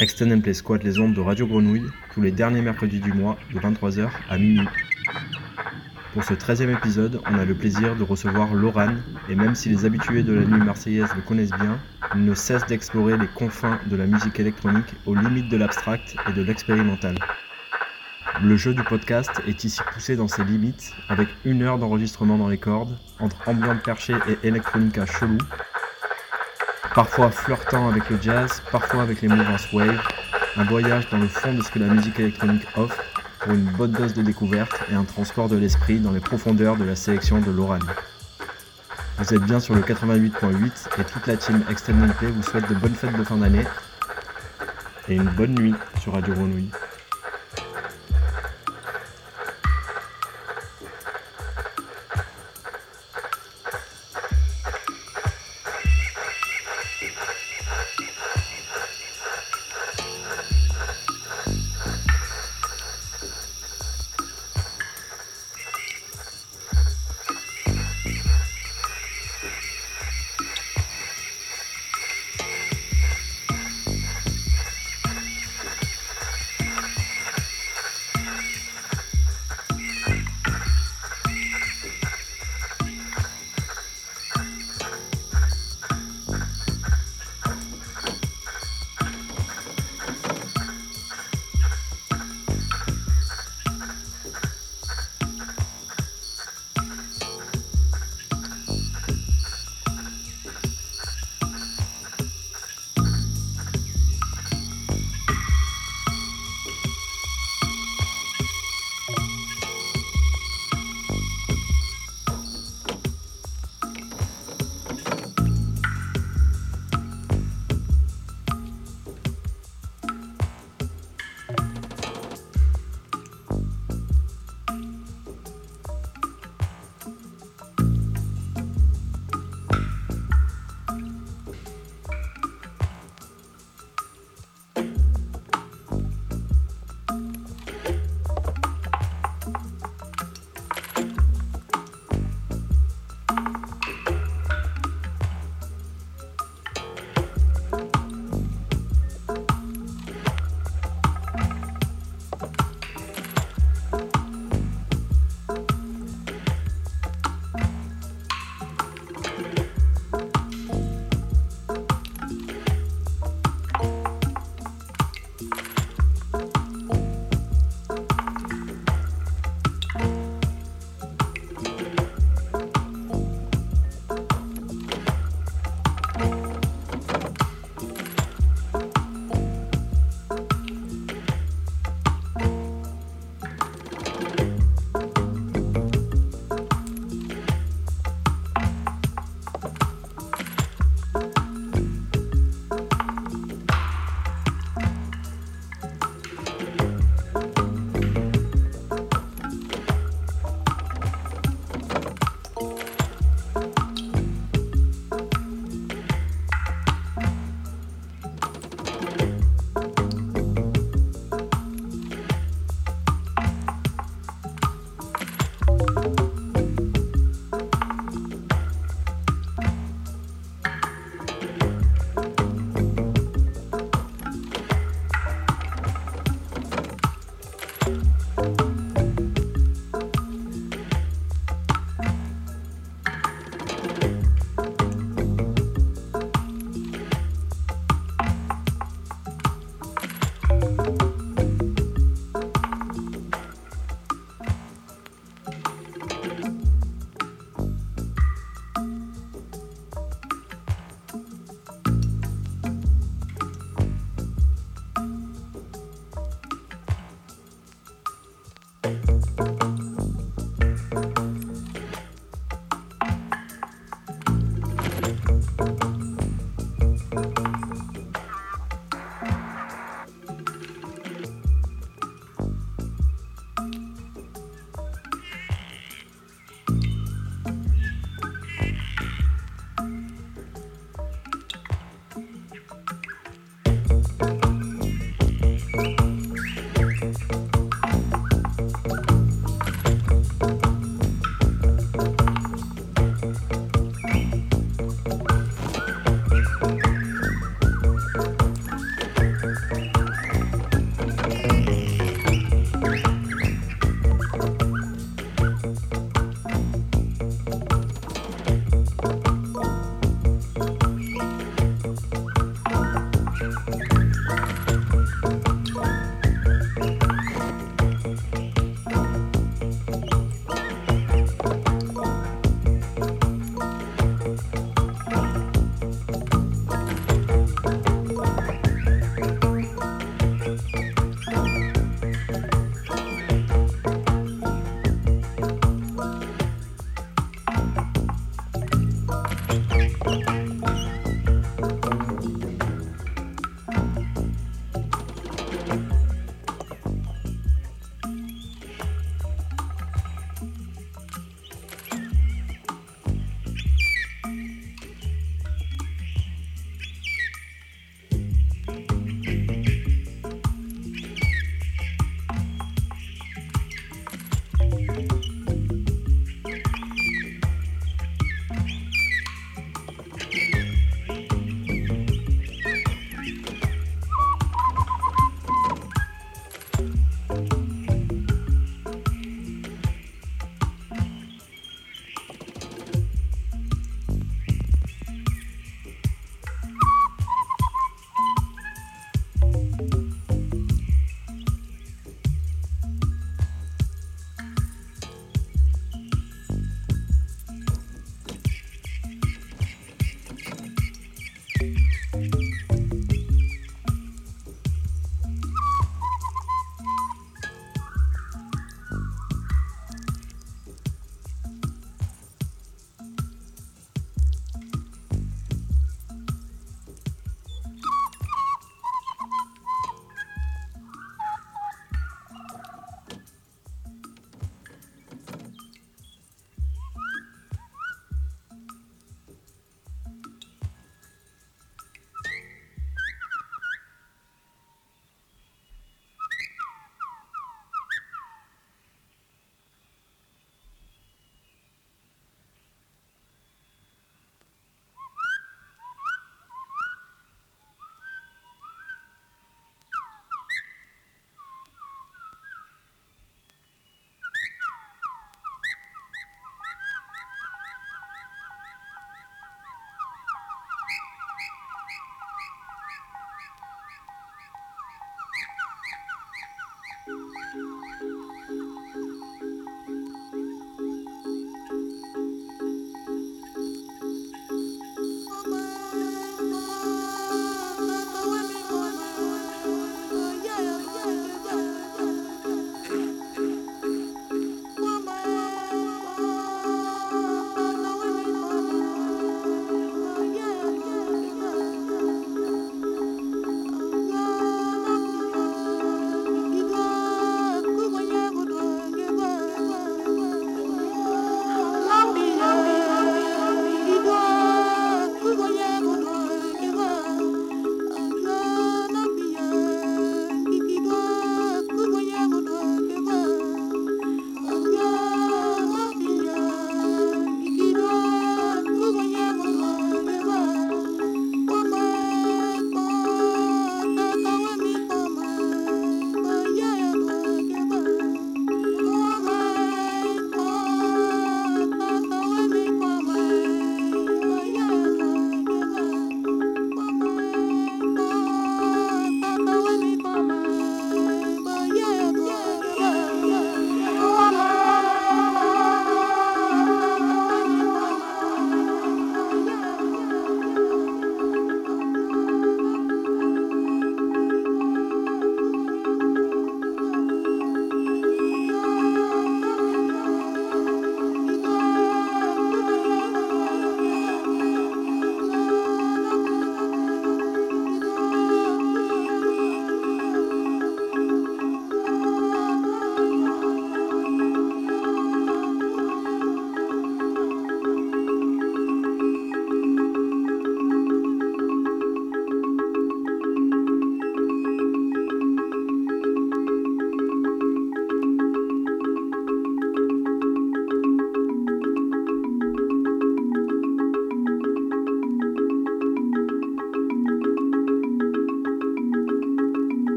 Extend Play squatte les ondes de Radio Grenouille tous les derniers mercredis du mois de 23h à minuit. Pour ce 13e épisode, on a le plaisir de recevoir Loran, et même si les habitués de la nuit marseillaise le connaissent bien, il ne cesse d'explorer les confins de la musique électronique aux limites de l'abstract et de l'expérimental. Le jeu du podcast est ici poussé dans ses limites, avec une heure d'enregistrement dans les cordes, entre ambiance perchée et électronica chelou, parfois flirtant avec le jazz, parfois avec les mouvances wave, un voyage dans le fond de ce que la musique électronique offre pour une bonne dose de découverte et un transport de l'esprit dans les profondeurs de la sélection de Loran. Vous êtes bien sur le 88.8 et toute la team Extended Play vous souhaite de bonnes fêtes de fin d'année et une bonne nuit sur Radio Grenouille.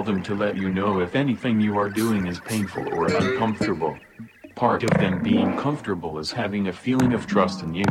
Tell them to let you know if anything you are doing is painful or uncomfortable. Part of them being comfortable is having a feeling of trust in you.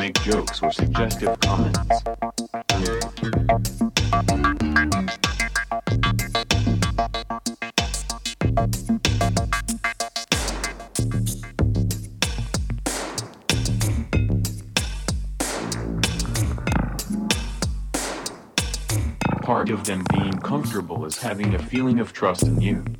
Make jokes or suggestive comments. Part of them being comfortable is having a feeling of trust in you.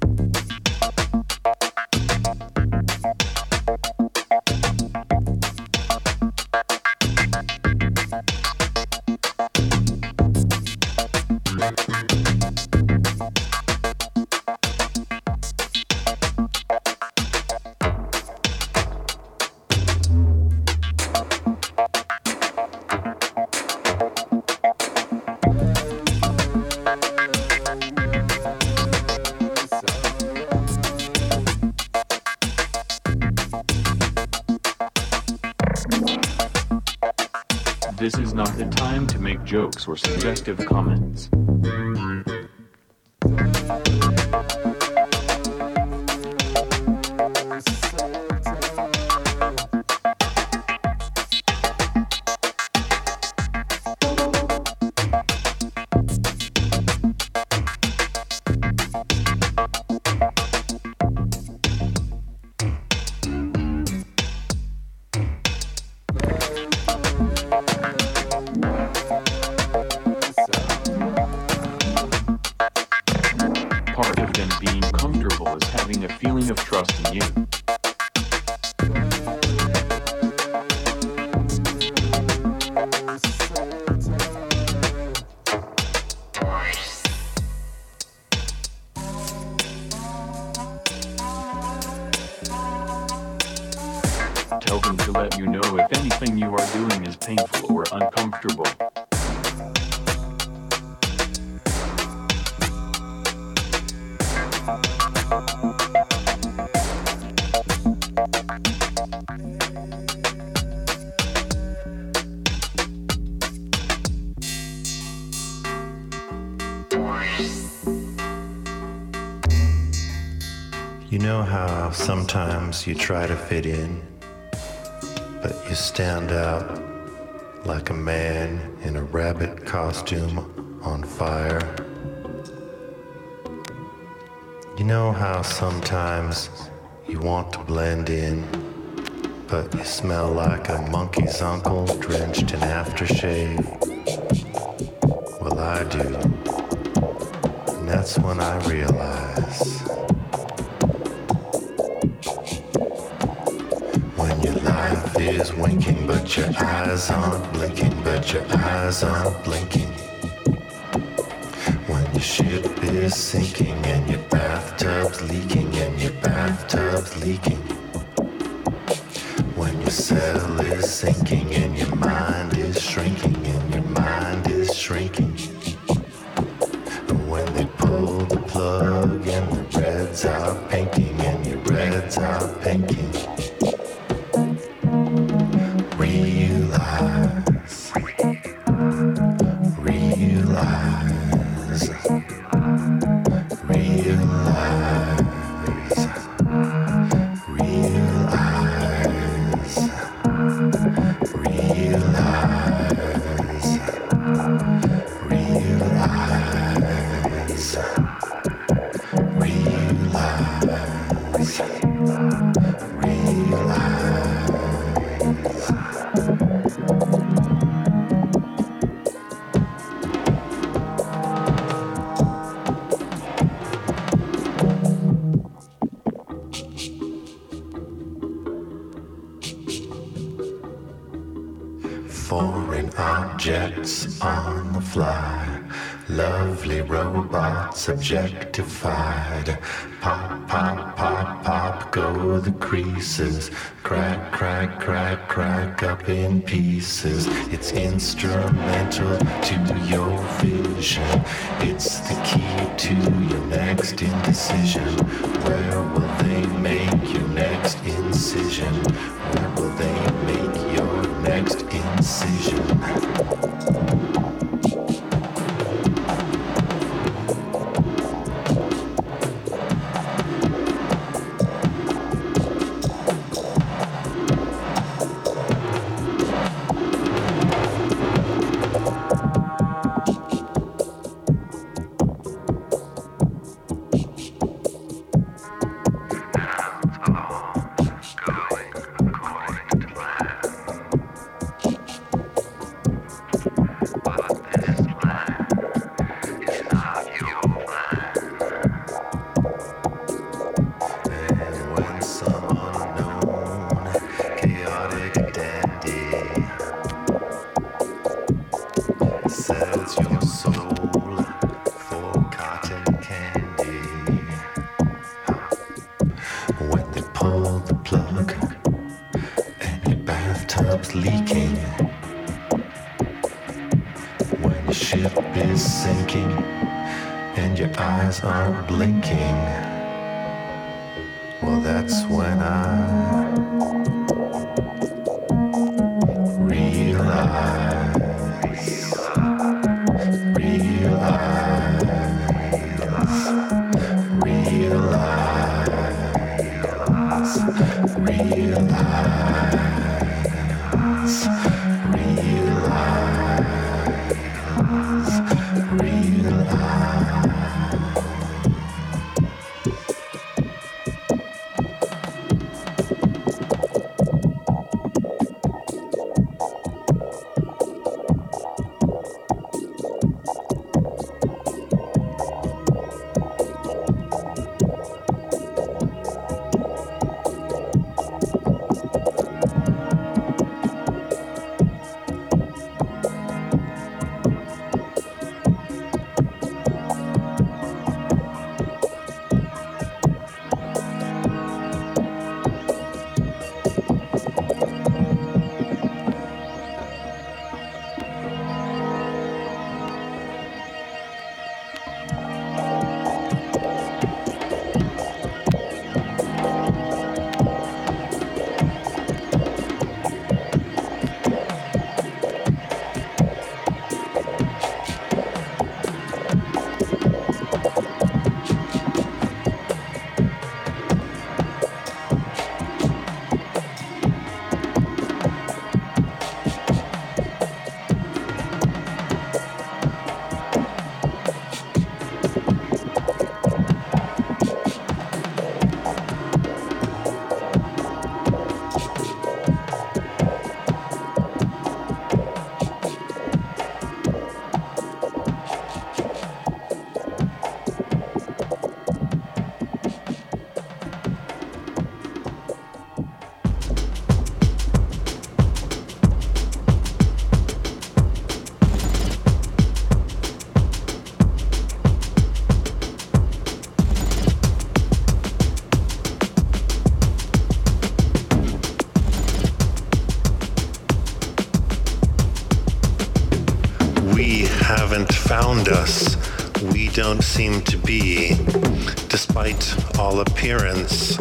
You try to fit in, but you stand out like a man in a rabbit costume on fire? You know how sometimes you want to blend in, but you smell like a monkey's uncle drenched in aftershave? Well, I do. And that's when I realize. Eyes aren't blinking, but your eyes aren't blinking. When your ship is sinking and your bathtub's leaking and your bathtub's leaking. When your cell is sinking and your mind is shrinking and your mind is shrinking. When they pull the plug and the reds are pinking and your reds are pinking. Robots objectified. Pop, pop, pop, pop, go the creases. Crack, crack, crack, crack up in pieces. It's instrumental to your vision. It's the key to your next indecision. Where will eyes aren't blinking. Seem to be. Despite all appearance,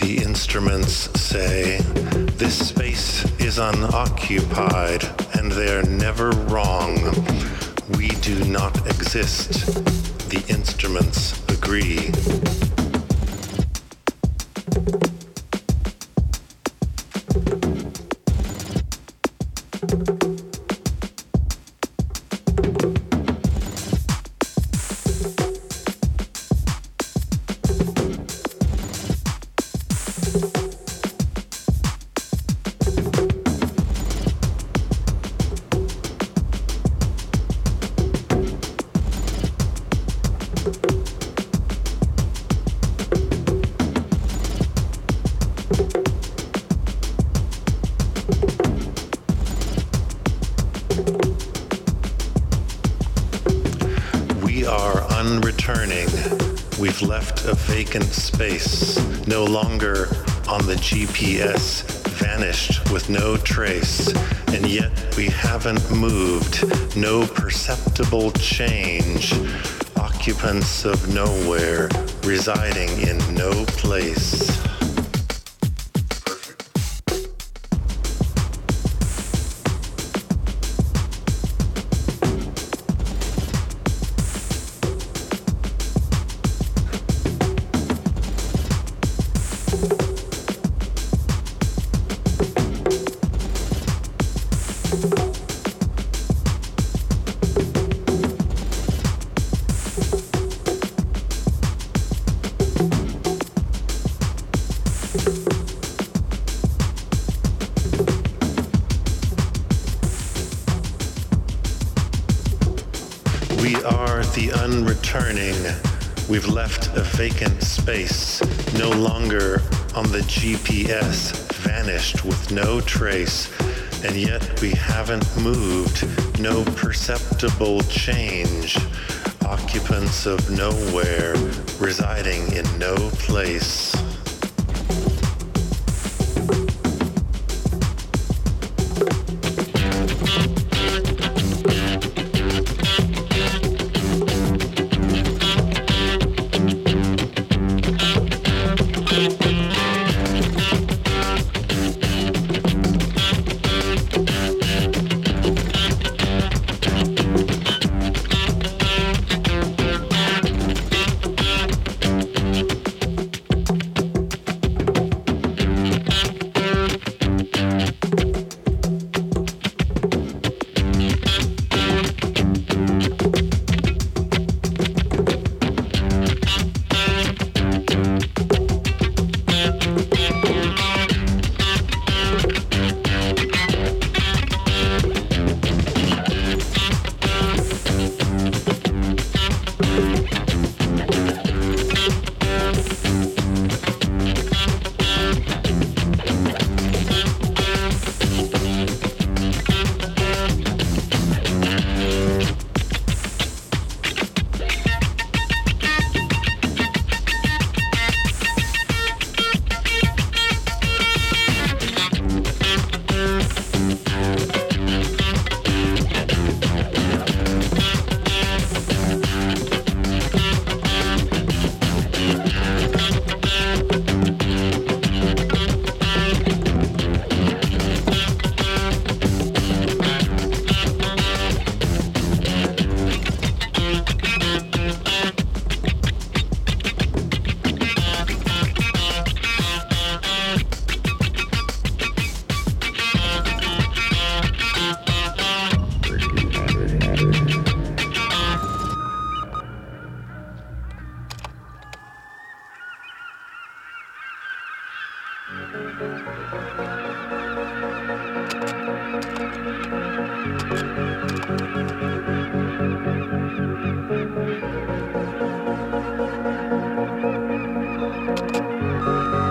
the instruments say this space is unoccupied, and they're never wrong. We do not exist. The instruments agree. Vacant space, no longer on the GPS, vanished with no trace, and yet we haven't moved, no perceptible change, occupants of nowhere, residing in no place. Trace, and yet we haven't moved, no perceptible change. Occupants of nowhere, residing in no place.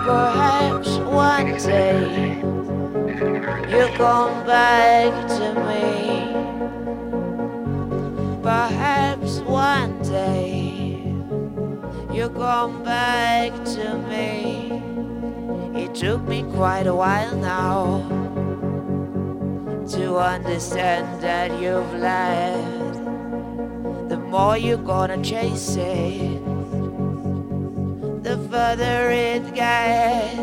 Perhaps one day you'll come back to me. Perhaps one day you'll come back to me. It took me quite a while now gonna chase it, the further it gets.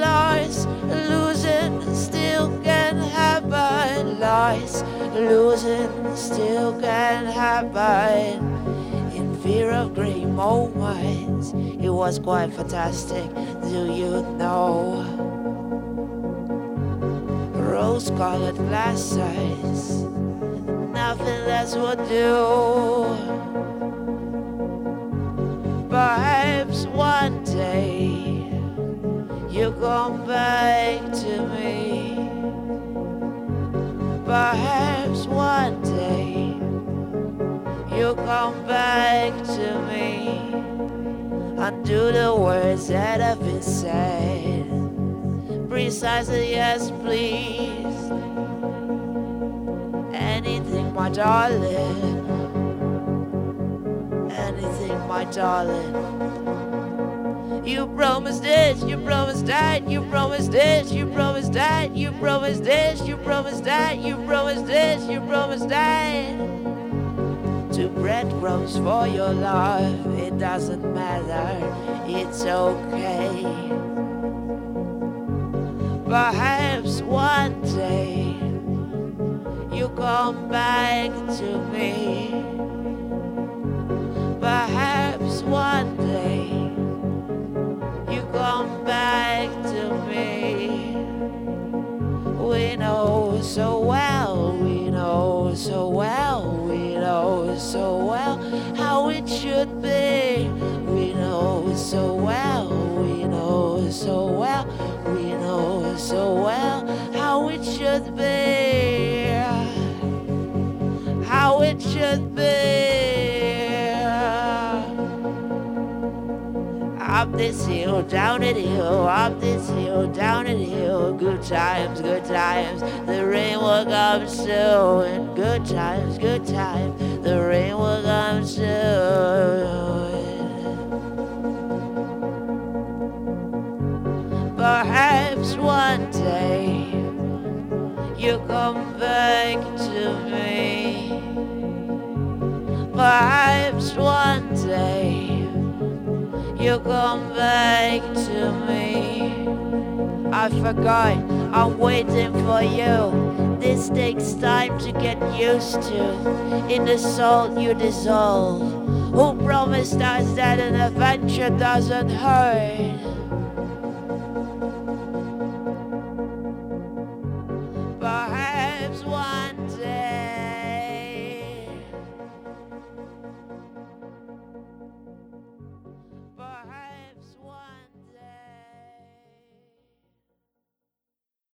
Lost, losing still can happen. Lost, losing still can happen. In fear of great moments, it was quite fantastic. Do you know? Rose colored glasses nothing less would do. Perhaps one day you come back to me. Perhaps one day you come back to me. Undo the words that have been said. Precisely, yes, please Anything, my darling. Anything my darling. You promised this, you promised that, you promised this, you promised that, you promised this, you promised that, you promised this, you promised that. Two breadcrumbs for your love, it doesn't matter, it's okay. Perhaps one day you come back to me. Perhaps one day you come back to me. We know so well, we know so well, we know so well how it should be. We know so well, we know so well, so well how it should be. How it should be. Up this hill, down it hill, up this hill, down it hill. Good times, good times. The rain will come soon. Good times, good times. The rain will come soon. One day you come back to me. Perhaps one day you come back to me. I forgot, I'm waiting for you. This takes time to get used to. In the salt you dissolve. Who promised us that an adventure doesn't hurt?